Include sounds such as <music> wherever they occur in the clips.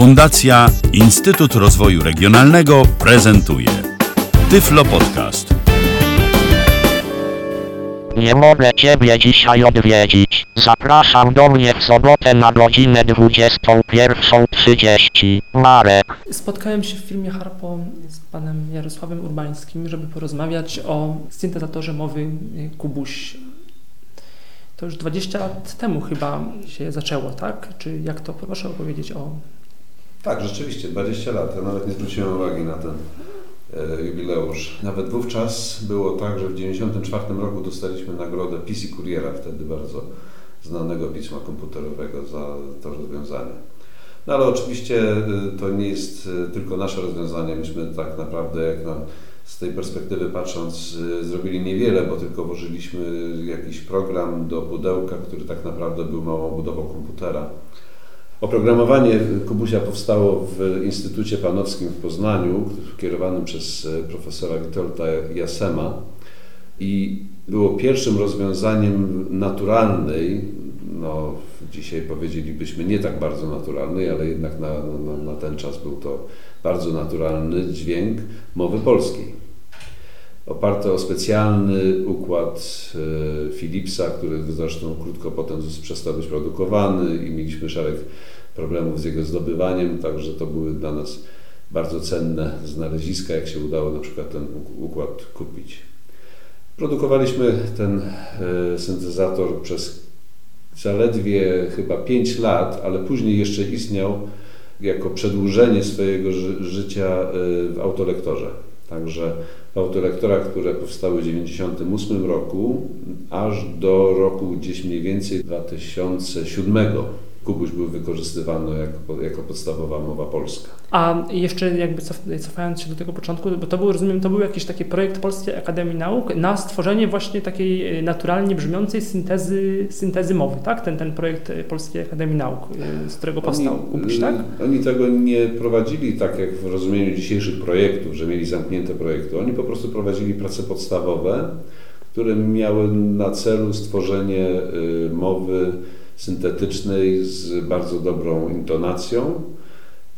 Fundacja Instytut Rozwoju Regionalnego prezentuje Tyflo Podcast. Nie mogę Ciebie dzisiaj odwiedzić. Zapraszam do mnie w sobotę na godzinę 21.30. Marek. Spotkałem się w filmie Harpo z panem Jarosławem Urbańskim, żeby porozmawiać o syntezatorze mowy Kubuś. To już 20 lat temu chyba się zaczęło, tak? Czy jak to? Proszę opowiedzieć o... Tak, rzeczywiście, 20 lat. Ja nawet nie zwróciłem uwagi na ten e, jubileusz. Nawet wówczas było tak, że w 1994 roku dostaliśmy nagrodę PC Kuriera, wtedy bardzo znanego pisma komputerowego za to rozwiązanie. No ale oczywiście e, to nie jest e, tylko nasze rozwiązanie. Myśmy tak naprawdę, jak na, z tej perspektywy patrząc, zrobili niewiele, bo tylko włożyliśmy jakiś program do pudełka, który tak naprawdę był małą budową komputera. Oprogramowanie Kubusia powstało w Instytucie Panowskim w Poznaniu, kierowanym przez e, profesora Witolda Jasema. I było pierwszym rozwiązaniem naturalnej, no dzisiaj powiedzielibyśmy nie tak bardzo naturalnej, ale jednak na, na, na ten czas był to bardzo naturalny dźwięk mowy polskiej. Oparte o specjalny układ e, Philipsa, który zresztą krótko potem przestał być produkowany i mieliśmy szereg problemów z jego zdobywaniem, także to były dla nas bardzo cenne znaleziska, jak się udało na przykład ten układ kupić. Produkowaliśmy ten e, syntezator przez zaledwie chyba 5 lat, ale później jeszcze istniał jako przedłużenie swojego życia e, w autolektorze. Także autolektorach, które powstały w 1998 roku, aż do roku gdzieś mniej więcej 2007 Kubuś był wykorzystywany jako, jako podstawowa mowa polska. A jeszcze jakby cof, cofając się do tego początku, bo to był, rozumiem, to był jakiś taki projekt Polskiej Akademii Nauk na stworzenie właśnie takiej e, naturalnie brzmiącej syntezy, syntezy mowy, tak? Ten, ten projekt Polskiej Akademii Nauk, e, z którego powstał oni, Kubuś, tak? Oni tego nie prowadzili tak jak w rozumieniu dzisiejszych projektów, że mieli zamknięte projekty. Oni po prostu prowadzili prace podstawowe, które miały na celu stworzenie y, mowy syntetycznej z bardzo dobrą intonacją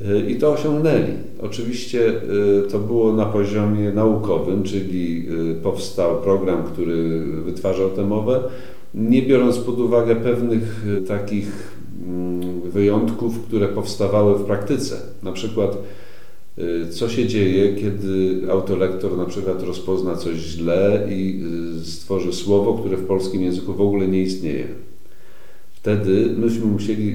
y, i to osiągnęli. Oczywiście y, to było na poziomie naukowym, czyli y, powstał program, który wytwarzał tę mowę, nie biorąc pod uwagę pewnych takich mm, wyjątków, które powstawały w praktyce. Na przykład co się dzieje, kiedy autolektor na przykład rozpozna coś źle i stworzy słowo, które w polskim języku w ogóle nie istnieje. Wtedy myśmy musieli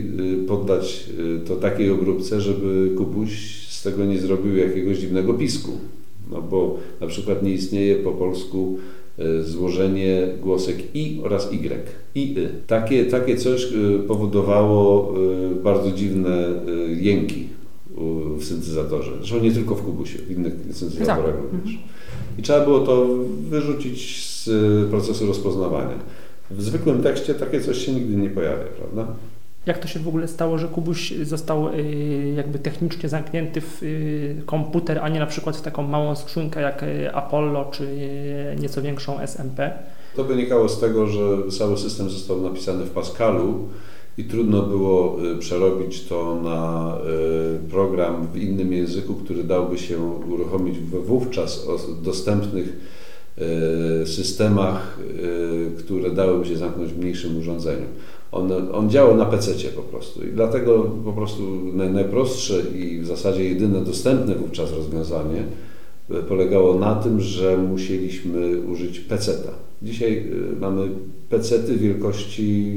y, poddać y, to takiej obróbce, żeby Kubuś z tego nie zrobił jakiegoś dziwnego pisku. No bo na przykład nie istnieje po polsku y, złożenie głosek i oraz y, i y. Takie, takie coś powodowało bardzo dziwne jęki w syntezatorze. Zresztą nie tylko w Kubusie, w innych syntezatorach tak. również. I trzeba było to wyrzucić z procesu rozpoznawania. W zwykłym tekście takie coś się nigdy nie pojawia, prawda? Jak to się w ogóle stało, że Kubuś został y, jakby technicznie zamknięty w y, komputer, a nie na przykład w taką małą skrzynkę jak y, Apollo czy nieco większą SMP? To wynikało z tego, że cały system został napisany w Pascalu i trudno było przerobić to na program w innym języku, który dałby się uruchomić we wówczas dostępnych systemach, e, które dałyby się zamknąć w mniejszym urządzeniu. On, on działał na PC po prostu i dlatego po prostu najprostsze i w zasadzie jedyne dostępne wówczas rozwiązanie e, polegało na tym, że musieliśmy użyć PC-a. Dzisiaj y, mamy pecety wielkości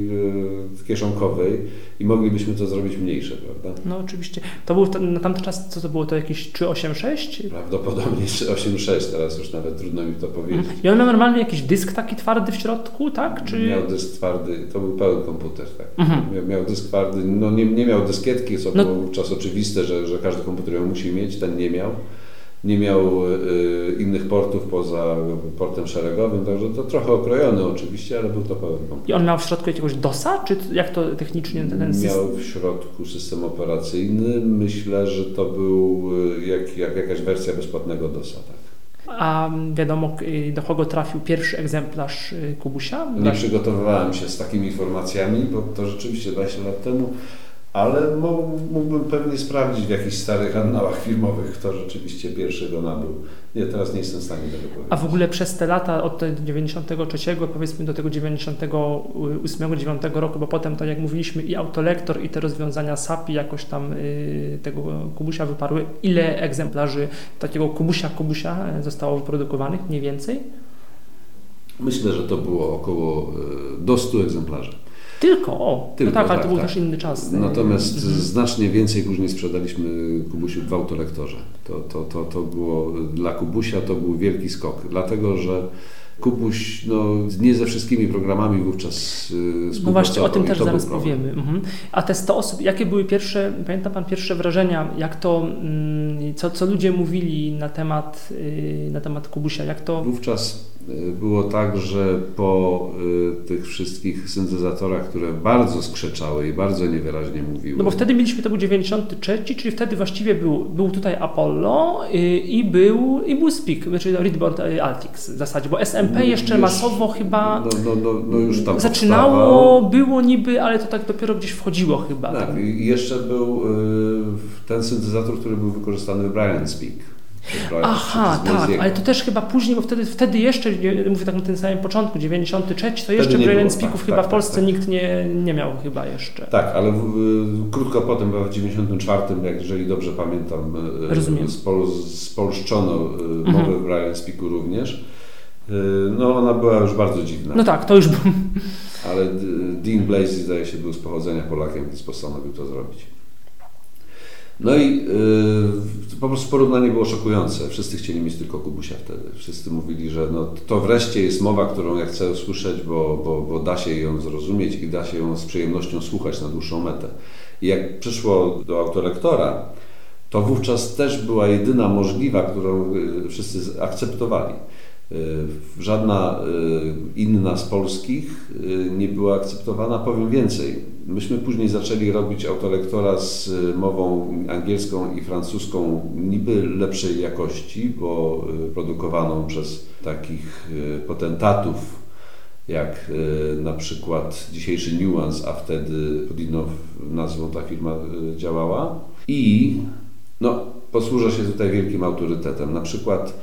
y, kieszonkowej i moglibyśmy to zrobić mniejsze, prawda? No oczywiście. To był na tamten czas, co to było, to jakieś 386? Prawdopodobnie 386, teraz już nawet trudno mi to powiedzieć. I on miał normalnie jakiś dysk taki twardy w środku, tak? Czy... Miał dysk twardy, to był pełen komputer, tak. Mhm. Miał, miał, dysk twardy, no nie, nie miał dyskietki, co no. było wówczas oczywiste, że, że każdy komputer ją musi mieć, ten nie miał nie miał y, innych portów poza portem szeregowym, także to trochę okrojony oczywiście, ale był to pełen komputer. I on miał w środku jakiegoś DOSa, czy jak to technicznie ten system? Miał w środku system operacyjny. Myślę, że to był y, jak, jak jakaś wersja bezpłatnego DOSa, tak. A wiadomo, do kogo trafił pierwszy egzemplarz Kubusia? Nie przygotowywałem się z takimi informacjami, bo to rzeczywiście 20 lat temu ale mógłbym pewnie sprawdzić w jakichś starych annałach filmowych, kto rzeczywiście pierwszy go nabył. Nie, teraz nie jestem w stanie tego powiedzieć. A w ogóle przez te lata od 93 powiedzmy do tego 98-9 roku, bo potem, tak jak mówiliśmy, i autolektor, i te rozwiązania SAPI jakoś tam y, tego Kubusia wyparły. Ile egzemplarzy takiego Kubusia Kubusia e, zostało wyprodukowanych mniej więcej? Myślę, że to było około y, do 100 egzemplarzy. Tylko, o, no Tylko, no tak, ale tak, to był tak. też inny czas. Natomiast Mhm. znacznie więcej później sprzedaliśmy Kubusiu w autolektorze. To, to, to, to było dla Kubusia to był wielki skok, dlatego że Kubuś no, nie ze wszystkimi programami wówczas yy, No właśnie, o tym też zaraz powiemy. Mhm. A te 100 osób, jakie były pierwsze, pamięta Pan pierwsze wrażenia, jak to, mm, co, co ludzie mówili na temat, y, na temat Kubusia, jak to... Wówczas y, było tak, że po y, tych wszystkich syntezatorach, które bardzo skrzeczały i bardzo niewyraźnie mówiły. No bo wtedy mieliśmy, to był 93, czyli wtedy właściwie był, był tutaj Apollo y, i był, i był Speak, czyli Readboard y, Altix w zasadzie, bo SMP No, jeszcze już- masowo chyba No, no, no, no już tam zaczynało, powstawał. było niby, ale to tak dopiero gdzieś wchodziło chyba. Tak, tam. i jeszcze był y, ten syntezator, który był wykorzystany w Brian Speak. Aha, tak, ale to też chyba później, bo wtedy, wtedy jeszcze, mówię tak na tym samym początku, 93, to jeszcze Brilliant Speaków tak, chyba tak, w Polsce tak, tak. nikt nie, nie miał chyba jeszcze. Tak, ale w, krótko potem, w 94, jak jeżeli dobrze pamiętam, y, Rozumiem. spol, spolszczono y, Mhm. mowę w Brian Speaku również. No ona była już bardzo dziwna. No tak, to już był. Ale Dean Blazy zdaje się był z pochodzenia Polakiem, więc postanowił to zrobić. No i yy, po prostu porównanie było szokujące. Wszyscy chcieli mieć tylko Kubusia wtedy. Wszyscy mówili, że no, to wreszcie jest mowa, którą ja chcę usłyszeć, bo, bo, bo da się ją zrozumieć i da się ją z przyjemnością słuchać na dłuższą metę. I jak przyszło do autolektora, to wówczas też była jedyna możliwa, którą y, wszyscy akceptowali. Y, Żadna y, inna z polskich y, nie była akceptowana. Powiem więcej. Myśmy później zaczęli robić autolektora z y, mową angielską i francuską niby lepszej jakości, bo y, produkowaną przez takich y, potentatów jak na przykład dzisiejszy Nuance, a wtedy pod inną nazwą ta firma działała. I no, posłużę się tutaj wielkim autorytetem. Na przykład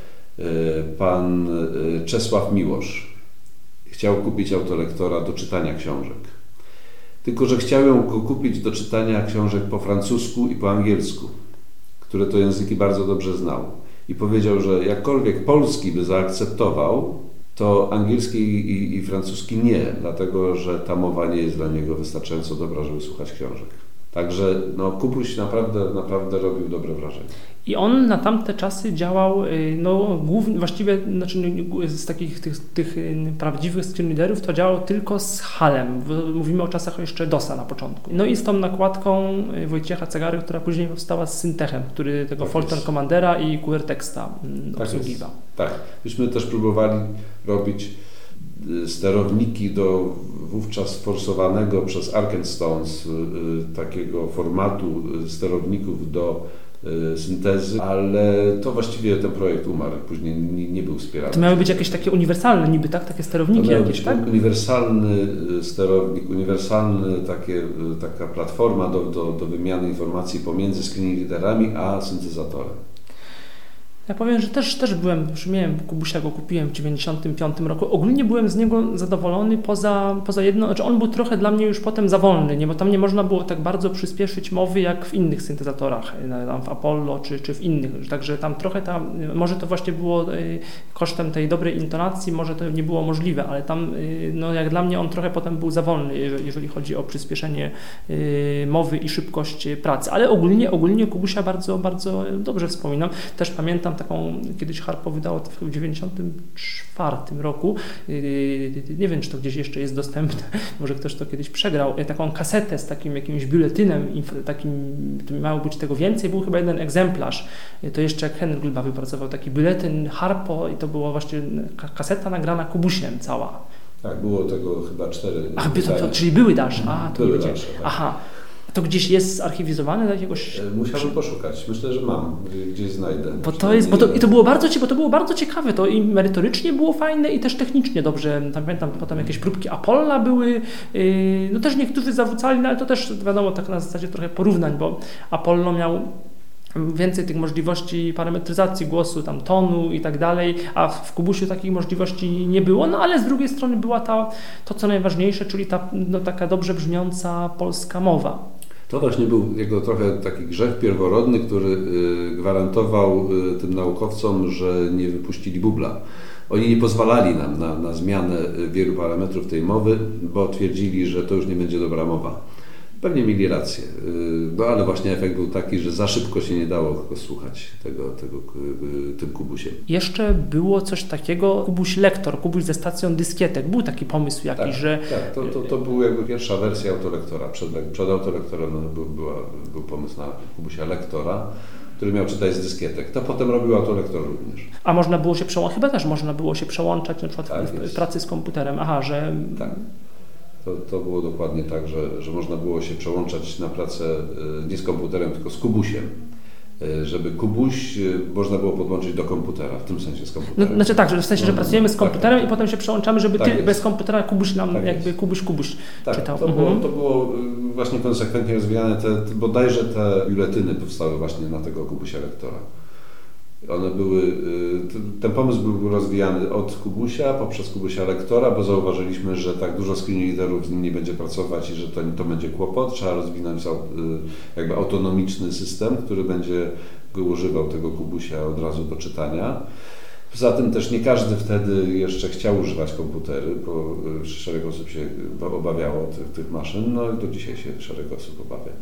pan Czesław Miłosz chciał kupić autolektora do czytania książek. Tylko, że chciał ją go kupić do czytania książek po francusku i po angielsku, które to języki bardzo dobrze znał. I powiedział, że jakkolwiek polski by zaakceptował, to angielski i, i francuski nie, dlatego że ta mowa nie jest dla niego wystarczająco dobra, żeby słuchać książek. Także no, Kubuś naprawdę, naprawdę robił dobre wrażenie. I on na tamte czasy działał, y, no głównie, właściwie znaczy, z takich tych, tych y, prawdziwych screenreaderów to działał tylko z Halem. Mówimy o czasach jeszcze DOSa na początku. No i z tą nakładką y, Wojciecha Cegary, która później powstała z Syntechem, który tego Tak Fulton. Commandera i QR Texta mm, Tak obsługiwał. Tak. Myśmy też próbowali robić sterowniki do wówczas forsowanego przez Arkenstones y, y, takiego formatu y, sterowników do y, syntezy, ale to właściwie ten projekt umarł, później nie, nie był wspierany. To miały być jakieś takie uniwersalne niby, tak? Takie sterowniki jakieś, być tak? uniwersalny y, sterownik, uniwersalny takie, y, taka platforma do, do, do wymiany informacji pomiędzy screen readerami a syntezatorem. Ja powiem, że też, też byłem, miałem Kubusia, go kupiłem w 95 roku. Ogólnie byłem z niego zadowolony poza, poza jedno, znaczy on był trochę dla mnie już potem za wolny, nie? bo tam nie można było tak bardzo przyspieszyć mowy jak w innych syntezatorach, na- tam w Apollo czy, czy w innych. Także tam trochę tam, może to właśnie było y, kosztem tej dobrej intonacji, może to nie było możliwe, ale tam y, no jak dla mnie on trochę potem był za wolny, jeżeli- chodzi o przyspieszenie mowy i szybkość pracy. Ale ogólnie, ogólnie Kubusia bardzo, bardzo dobrze wspominam. Też pamiętam taką, kiedyś Harpo wydało to w 94 roku, yy, nie wiem czy to gdzieś jeszcze jest dostępne, <laughs> może ktoś to kiedyś przegrał, yy, taką kasetę z takim jakimś biuletynem, takim, to miało być tego więcej, był chyba jeden egzemplarz, Yy, to jeszcze jak Henryk Glba wypracował taki biuletyn Harpo i to była właśnie ka- kaseta nagrana Kubusiem cała. Tak, było tego chyba cztery. Ach, by to, to, czyli były dalsze, a to Były dalsze, tak. Aha, To gdzieś jest zarchiwizowane do jakiegoś... E, Musiałbym poszukać. Myślę, że mam. Gdzieś znajdę. Bo to jest, bo to, i to było bardzo, bo to było bardzo ciekawe, to i merytorycznie było fajne i też technicznie dobrze, tam pamiętam potem jakieś próbki Apolla były, yy, no też niektórzy zawrócali, no ale to też wiadomo tak na zasadzie trochę porównań, bo Apollo miał więcej tych możliwości parametryzacji głosu, tam tonu i tak dalej, a w w Kubusiu takich możliwości nie było, no ale z drugiej strony była ta, to co najważniejsze, czyli ta no, taka dobrze brzmiąca polska mowa. To właśnie był jego trochę taki grzech pierworodny, który y, gwarantował y, tym naukowcom, że nie wypuścili bubla. Oni nie pozwalali nam na, na zmianę y, wielu parametrów tej mowy, bo twierdzili, że to już nie będzie dobra mowa. Pewnie mieli rację, y, no ale właśnie efekt był taki, że za szybko się nie dało go słuchać tego, tego y, tym kubusiem. Jeszcze było coś takiego, Kubuś Lektor, Kubuś ze stacją dyskietek. Był taki pomysł jakiś, Tak, że tak to, to, to był jakby pierwsza wersja autolektora. Przed, przed autolektorem no, był, była, był pomysł na kubusia lektora, który miał czytać z dyskietek. To potem robił autolektor również. A można było się przełączać, chyba też można było się przełączać na przykład Tak, w, w pracy z komputerem. Aha, że Tak. To, to było dokładnie tak, że, że można było się przełączać na pracę y, nie z komputerem, tylko z kubusiem. Y, Żeby kubuś y, można było podłączyć do komputera, w tym sensie z no, komputerem. znaczy tak, że w sensie, że No, pracujemy z tak, komputerem tak. i potem się przełączamy, żeby Tak ty bez komputera Kubuś nam Tak jakby jest. Kubuś Kubuś Tak, czytał. to, Mhm. było, to było właśnie konsekwentnie rozwijane. Te, te, bodajże te biuletyny powstały właśnie na tego kubusia lektora. One były, y, ten pomysł był rozwijany od Kubusia poprzez Kubusia lektora, bo zauważyliśmy, że tak dużo screen readerów z nim nie będzie pracować i że to, to będzie kłopot. Trzeba rozwinąć y, jakby autonomiczny system, który będzie używał tego Kubusia od razu do czytania. Poza tym też nie każdy wtedy jeszcze chciał używać komputery, bo y, szereg osób się obawiało tych, tych maszyn, no i do dzisiaj się szereg osób obawia.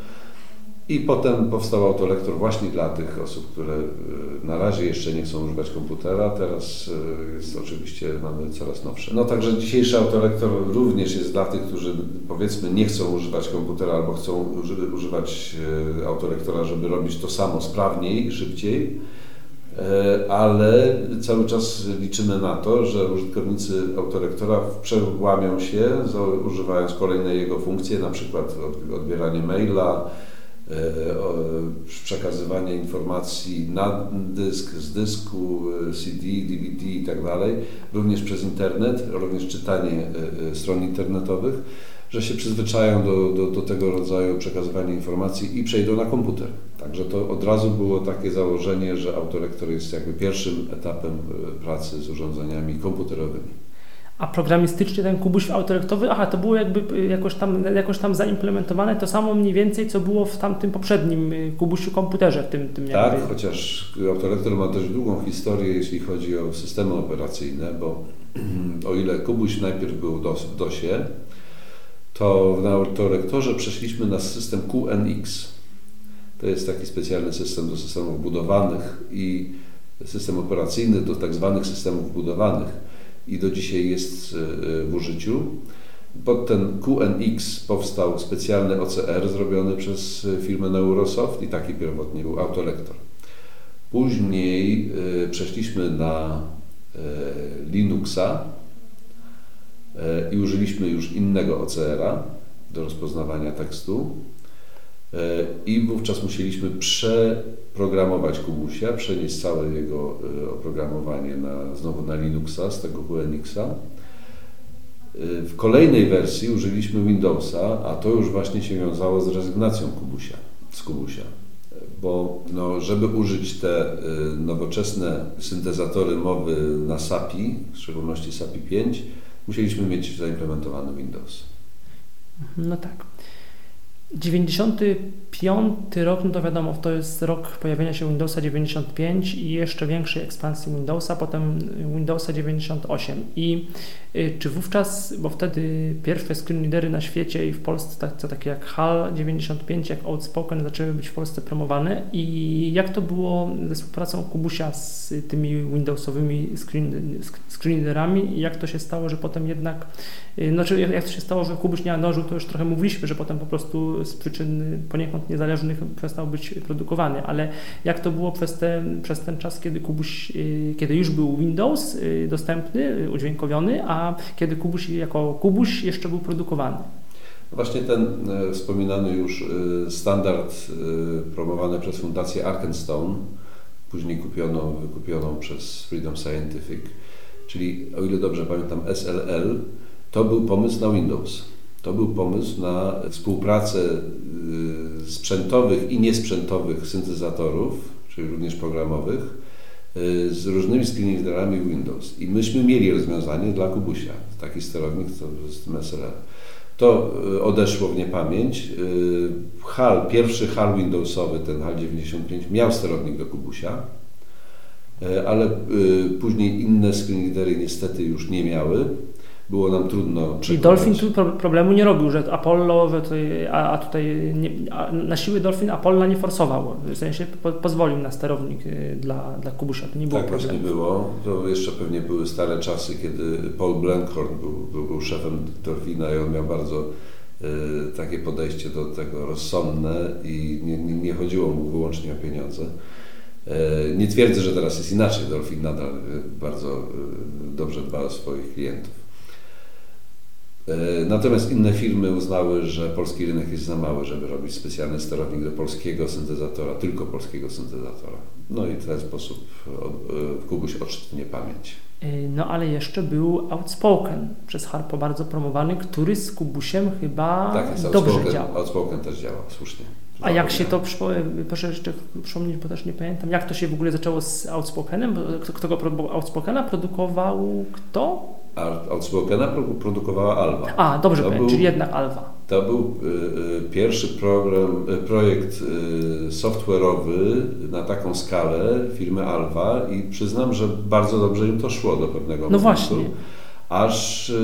I potem powstał autolektor właśnie dla tych osób, które y, na razie jeszcze nie chcą używać komputera, teraz y, jest oczywiście, mamy coraz nowsze. No także dzisiejszy autolektor również jest dla tych, którzy powiedzmy nie chcą używać komputera albo chcą uży, używać y, autolektora, żeby robić to samo sprawniej szybciej. E, ale cały czas liczymy na to, że użytkownicy autolektora przełamią się, używając kolejne jego funkcje, na przykład od- odbieranie maila, e, przekazywanie informacji na dysk, z dysku, e, CD, DVD i tak również przez internet, również czytanie e, stron internetowych, że się przyzwyczają do, do, do tego rodzaju przekazywania informacji i przejdą na komputer. Także to od razu było takie założenie, że autolektor jest jakby pierwszym etapem pracy z urządzeniami komputerowymi. A programistycznie ten Kubuś autolektowy, aha, to było jakby y, jakoś tam, jakoś tam zaimplementowane to samo mniej więcej, co było w tamtym poprzednim y, Kubusiu komputerze, w tym, tym Tak, jakby. chociaż autolektor ma dość długą historię, jeśli chodzi o systemy operacyjne, bo <clears throat> o ile Kubuś najpierw był w DOSie, to na autolektorze przeszliśmy na system QNX. To jest taki specjalny system do systemów budowanych i system operacyjny do tak zwanych systemów budowanych i do dzisiaj jest e, w użyciu. Pod ten QNX powstał specjalny OCR zrobiony przez firmę Neurosoft i taki pierwotnie był autolektor. Później e, przeszliśmy na e, Linuxa e, i użyliśmy już innego OCR-a do rozpoznawania tekstu. E, I wówczas musieliśmy przeprogramować Kubusia, przenieść całe jego e, oprogramowanie na, znowu na Linuxa z tego QNX-a. E, W kolejnej wersji użyliśmy Windowsa, a to już właśnie się wiązało z rezygnacją Kubusia, z Kubusia. Bo no, żeby użyć te nowoczesne syntezatory mowy na SAPI, w szczególności SAPI 5, musieliśmy mieć zaimplementowany Windows. No tak. 95 rok, no to wiadomo, to jest rok pojawienia się Windowsa 95 i jeszcze większej ekspansji Windowsa, potem Windowsa 98. I czy wówczas, bo wtedy pierwsze screenreadery na świecie i w Polsce, tak, co takie jak HAL 95, jak Outspoken zaczęły być w Polsce promowane. I jak to było ze współpracą Kubusia z tymi Windowsowymi screen, screenreaderami? I jak to się stało, że potem jednak y, znaczy, jak to się stało, że Kubuś nie nadążył, to już trochę mówiliśmy, że potem po prostu z przyczyn poniekąd niezależnych przestał być produkowany, ale jak to było przez ten, przez ten czas, kiedy Kubuś, y, kiedy już był Windows y, dostępny, y, udźwiękowiony, a kiedy Kubuś jako Kubuś jeszcze był produkowany? Właśnie ten e, wspominany już e, standard e, promowany przez Fundację Arkenstone, później kupioną, wykupioną przez Freedom Scientific, czyli o ile dobrze pamiętam SLL, to był pomysł na Windows. To był pomysł na współpracę sprzętowych i niesprzętowych syntezatorów, czyli również programowych, z różnymi screenreaderami Windows. I myśmy mieli rozwiązanie dla Kubusia, taki sterownik to z tym SLL. To y, odeszło w niepamięć. HAL, pierwszy HAL Windowsowy, ten HAL 95, miał sterownik do Kubusia, ale później inne screenreadery niestety już nie miały było nam trudno. Czyli Dolphin tu problemu nie robił, że Apollo, a, a, tutaj nie, a na siły Dolphin Apollo nie forsował, w sensie po, pozwolił na sterownik y, dla, dla Kubusia, to nie było Tak problemu. właśnie było, to jeszcze pewnie były stare czasy, kiedy Paul Blankhorn był, był, był szefem Dolphina i on miał bardzo y, takie podejście do tego rozsądne i nie, nie, nie chodziło mu wyłącznie o pieniądze. Y, nie twierdzę, że teraz jest inaczej. Dolphin nadal y, bardzo dobrze dba o swoich klientów. E, natomiast inne firmy uznały, że polski rynek jest za mały, żeby robić specjalny sterownik do polskiego syntezatora, tylko polskiego syntezatora. No i w ten sposób e, Kubuś odszedł pamięć. E, no ale jeszcze był Outspoken przez Harpo bardzo promowany, który z Kubusiem chyba tak, jest dobrze outspoken, działa. Outspoken też działa, słusznie. A jak się to, proszę jeszcze przypomnieć, bo też nie pamiętam, jak to się w ogóle zaczęło z Outspokenem? Kto, kto go Outspokena produkował? Kto? Outspokena produkowała Alva. A, dobrze to powiem, był, czyli jednak Alva. To był y, y, pierwszy program, y, projekt y, software'owy na taką skalę firmy Alva i przyznam, że bardzo dobrze im to szło do pewnego no momentu. Właśnie. Aż y,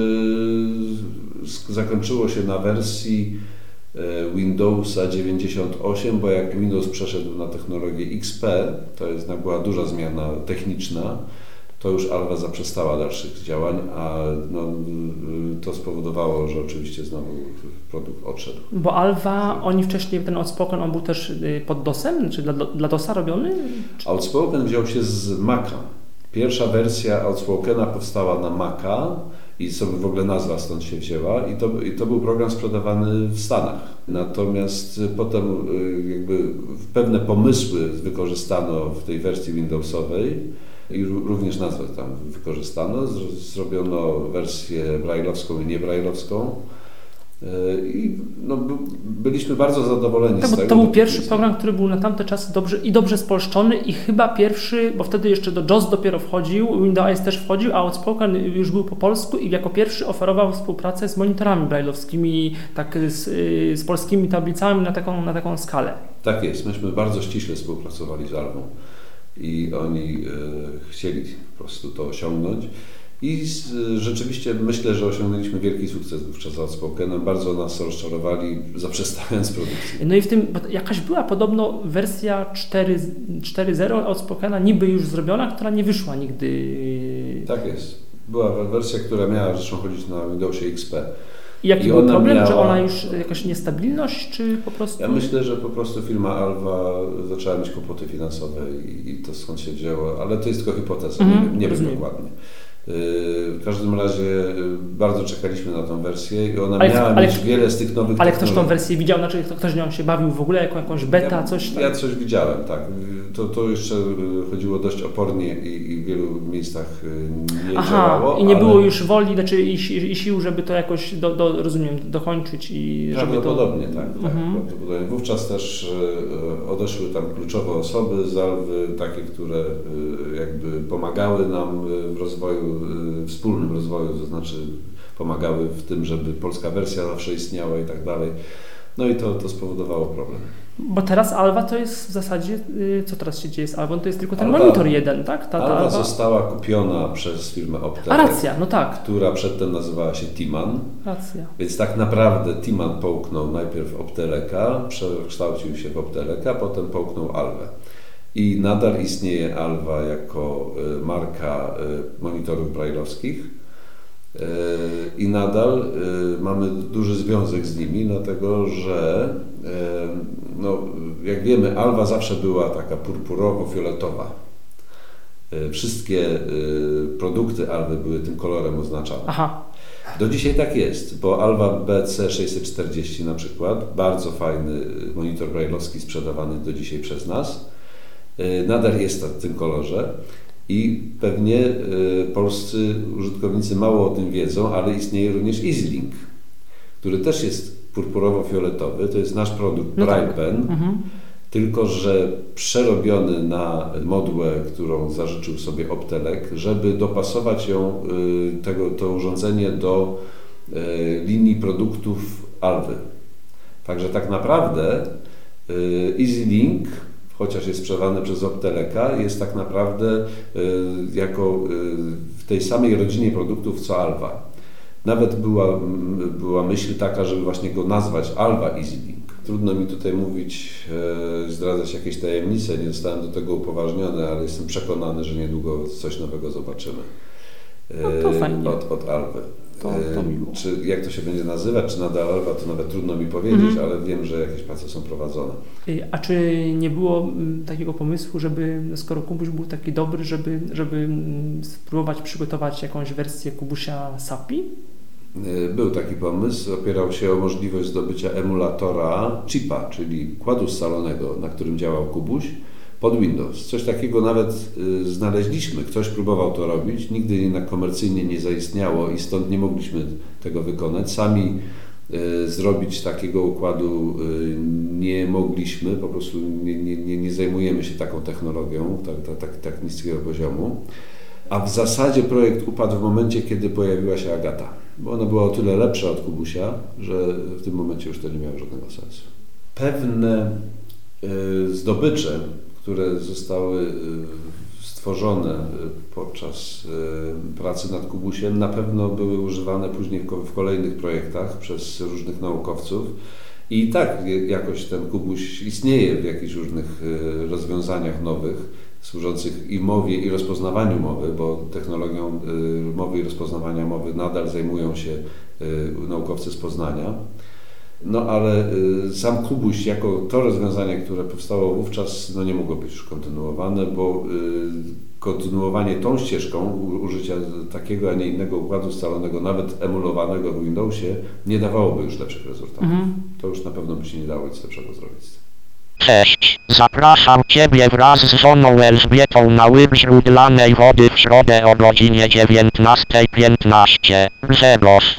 zakończyło się na wersji Windowsa 98, bo jak Windows przeszedł na technologię XP, to jest, była duża zmiana techniczna, to już Alva zaprzestała dalszych działań, a no, to spowodowało, że oczywiście znowu produkt odszedł. Bo Alva, oni wcześniej, ten Outspoken, on był też y, pod DOSem, czy dla, dla DOSa robiony? Outspoken wziął się z Maca. Pierwsza wersja Outspokena powstała na Maca i sobie w ogóle nazwa stąd się wzięła i to, i to był program sprzedawany w Stanach. Natomiast potem y, jakby pewne pomysły wykorzystano w tej wersji Windowsowej, i również nazwę tam wykorzystano. Zrobiono wersję brajlowską i niebrajlowską. E, I no, byliśmy bardzo zadowoleni z tego. To był pierwszy program, który był na tamte czasy dobrze i dobrze spolszczony i chyba pierwszy, bo wtedy jeszcze do JOS dopiero wchodził, Windows też wchodził, a Outspoken już był po polsku i jako pierwszy oferował współpracę z monitorami brajlowskimi, tak z, y, z polskimi tablicami na taką, na taką skalę. Tak jest, myśmy bardzo ściśle współpracowali z Alwą i oni e, chcieli po prostu to osiągnąć. I rzeczywiście myślę, że osiągnęliśmy wielki sukces wówczas z Outspokenem. Bardzo nas rozczarowali, zaprzestając produkcji. No i w tym jakaś była podobno wersja 4.0 Outspokena niby już zrobiona, która nie wyszła nigdy. Tak jest. Była wersja, która miała zresztą chodzić na Windowsie XP. I jaki I był problem? Miała... Czy ona już jakaś niestabilność, czy po prostu... Ja myślę, że po prostu firma Alva zaczęła mieć kłopoty finansowe i, i to skąd się wzięło, ale to jest tylko hipoteza, -hmm, nie, nie wiem dokładnie. Y, w każdym razie y, bardzo czekaliśmy na tą wersję i ona ale, miała ale, mieć wiele z tych nowych Ale ktoś tą wersję widział, znaczy ktoś nią się bawił w ogóle, jako jakąś beta, ja, coś? Ja coś widziałem, tak. To, to jeszcze chodziło dość opornie i, i w wielu miejscach y, nie Aha, działało. i nie ale... było już woli, znaczy i, i sił, żeby to jakoś, do, do, rozumiem, dokończyć i żeby Prawdopodobnie, to... tak. tak mhm. prawdopodobnie. Wówczas też odeszły tam kluczowe osoby z Alwy, takie, które jakby pomagały nam w rozwoju Y, wspólnym rozwoju, to znaczy pomagały w tym, żeby polska wersja zawsze istniała i tak dalej. No i to, to spowodowało problem. Bo teraz Alva to jest w zasadzie, y, co teraz się dzieje z Alvą? To jest tylko ten Alva, monitor jeden, tak? Ta, ta Alva, Alva, została kupiona przez firmę Optelec. A racja, no tak. Która przedtem nazywała się Timan. Racja. Więc tak naprawdę Timan połknął najpierw Opteleka, przekształcił się w Opteleka, potem połknął Alvę. I nadal istnieje Alva jako e, marka e, monitorów brajlowskich. E, I nadal mamy duży związek z nimi, dlatego że, no, jak wiemy, Alva zawsze była taka purpurowo-fioletowa. Wszystkie produkty Alwy były tym kolorem oznaczane. Aha. Do dzisiaj tak jest, bo Alwa BC640 na przykład, bardzo fajny monitor brailleowski sprzedawany do dzisiaj przez nas, nadal jest w tym kolorze i pewnie y, polscy użytkownicy mało o tym wiedzą, ale istnieje również EasyLink, który też jest purpurowo-fioletowy, to jest nasz produkt No tak. Pen, tylko że przerobiony na modłę, którą zażyczył sobie Optelek, żeby dopasować ją, y, tego, to urządzenie do y, linii produktów Alwy. Także tak naprawdę y, EasyLink, chociaż jest sprzedawany przez Opteleka, jest tak naprawdę y, jako y, w tej samej rodzinie produktów co Alwa. Nawet była, m, była myśl taka, żeby właśnie go nazwać Alva EasyLink. Trudno mi tutaj mówić, e, zdradzać jakieś tajemnice, nie zostałem do tego upoważniony, ale jestem przekonany, że niedługo coś nowego zobaczymy. E, No to fajnie. Od, od Alwy. To- to E, miło. Czy, jak to się będzie nazywać, czy nadal Alva, to nawet trudno mi powiedzieć, Mhm. ale wiem, że jakieś prace są prowadzone. A czy nie było mm, takiego pomysłu, żeby, skoro Kubuś był taki dobry, żeby, żeby mm, spróbować przygotować jakąś wersję Kubusia SAPI? Y, Był taki pomysł, opierał się o możliwość zdobycia emulatora chipa, czyli kładu scalonego, na którym działał Kubuś, pod Windows. Coś takiego nawet y, znaleźliśmy, ktoś próbował to robić, nigdy jednak komercyjnie nie zaistniało i stąd nie mogliśmy tego wykonać. Sami y, zrobić takiego układu y, nie mogliśmy, po prostu nie, nie, nie, zajmujemy się taką technologią, tak, tak, tak, tak niskiego poziomu. A w zasadzie projekt upadł w momencie, kiedy pojawiła się Agata, bo ona była o tyle lepsza od Kubusia, że w tym momencie już to nie miało żadnego sensu. Pewne zdobycze, które zostały y, stworzone y, podczas y, pracy nad Kubusiem, na pewno były używane później w ko- w kolejnych projektach przez różnych naukowców. I tak jakoś ten Kubuś istnieje w jakichś różnych rozwiązaniach nowych służących i mowie, i rozpoznawaniu mowy, bo technologią mowy i rozpoznawania mowy nadal zajmują się naukowcy z Poznania. No ale y, sam Kubuś jako to rozwiązanie, które powstało wówczas, no nie mogło być już kontynuowane, bo y, kontynuowanie tą ścieżką użycia takiego, a nie innego układu scalonego, nawet emulowanego w Windowsie, nie dawałoby już lepszych rezultatów. To już na pewno by się nie dało nic lepszego zrobić. Cześć, zapraszam Ciebie wraz z żoną Elżbietą na łyb źródlanej wody w środę o godzinie 19.15. Grzegorz.